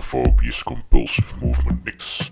Claustrophobisch Compulsive Movement Mix.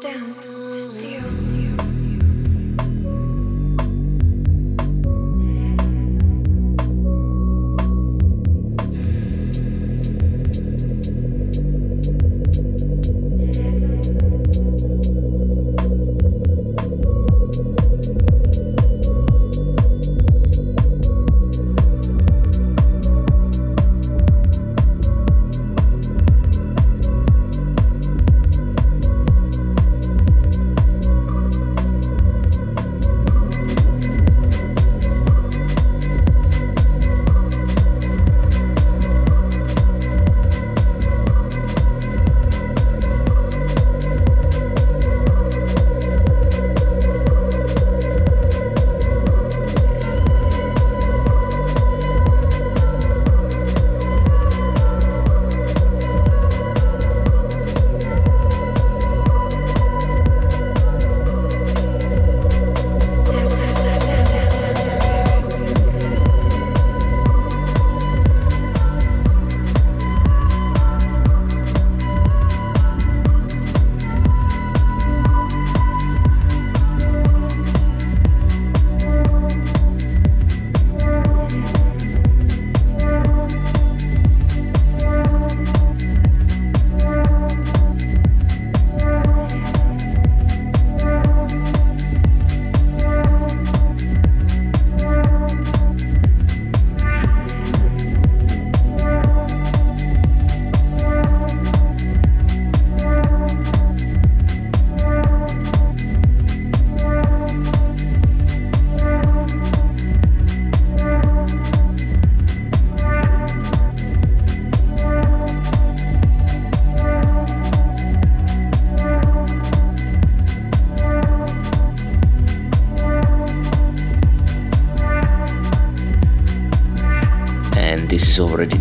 Stand still.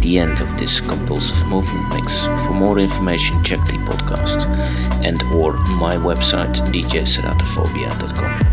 The end of this compulsive movement mix. For more information, check the podcast and or my website djseratophobia.com.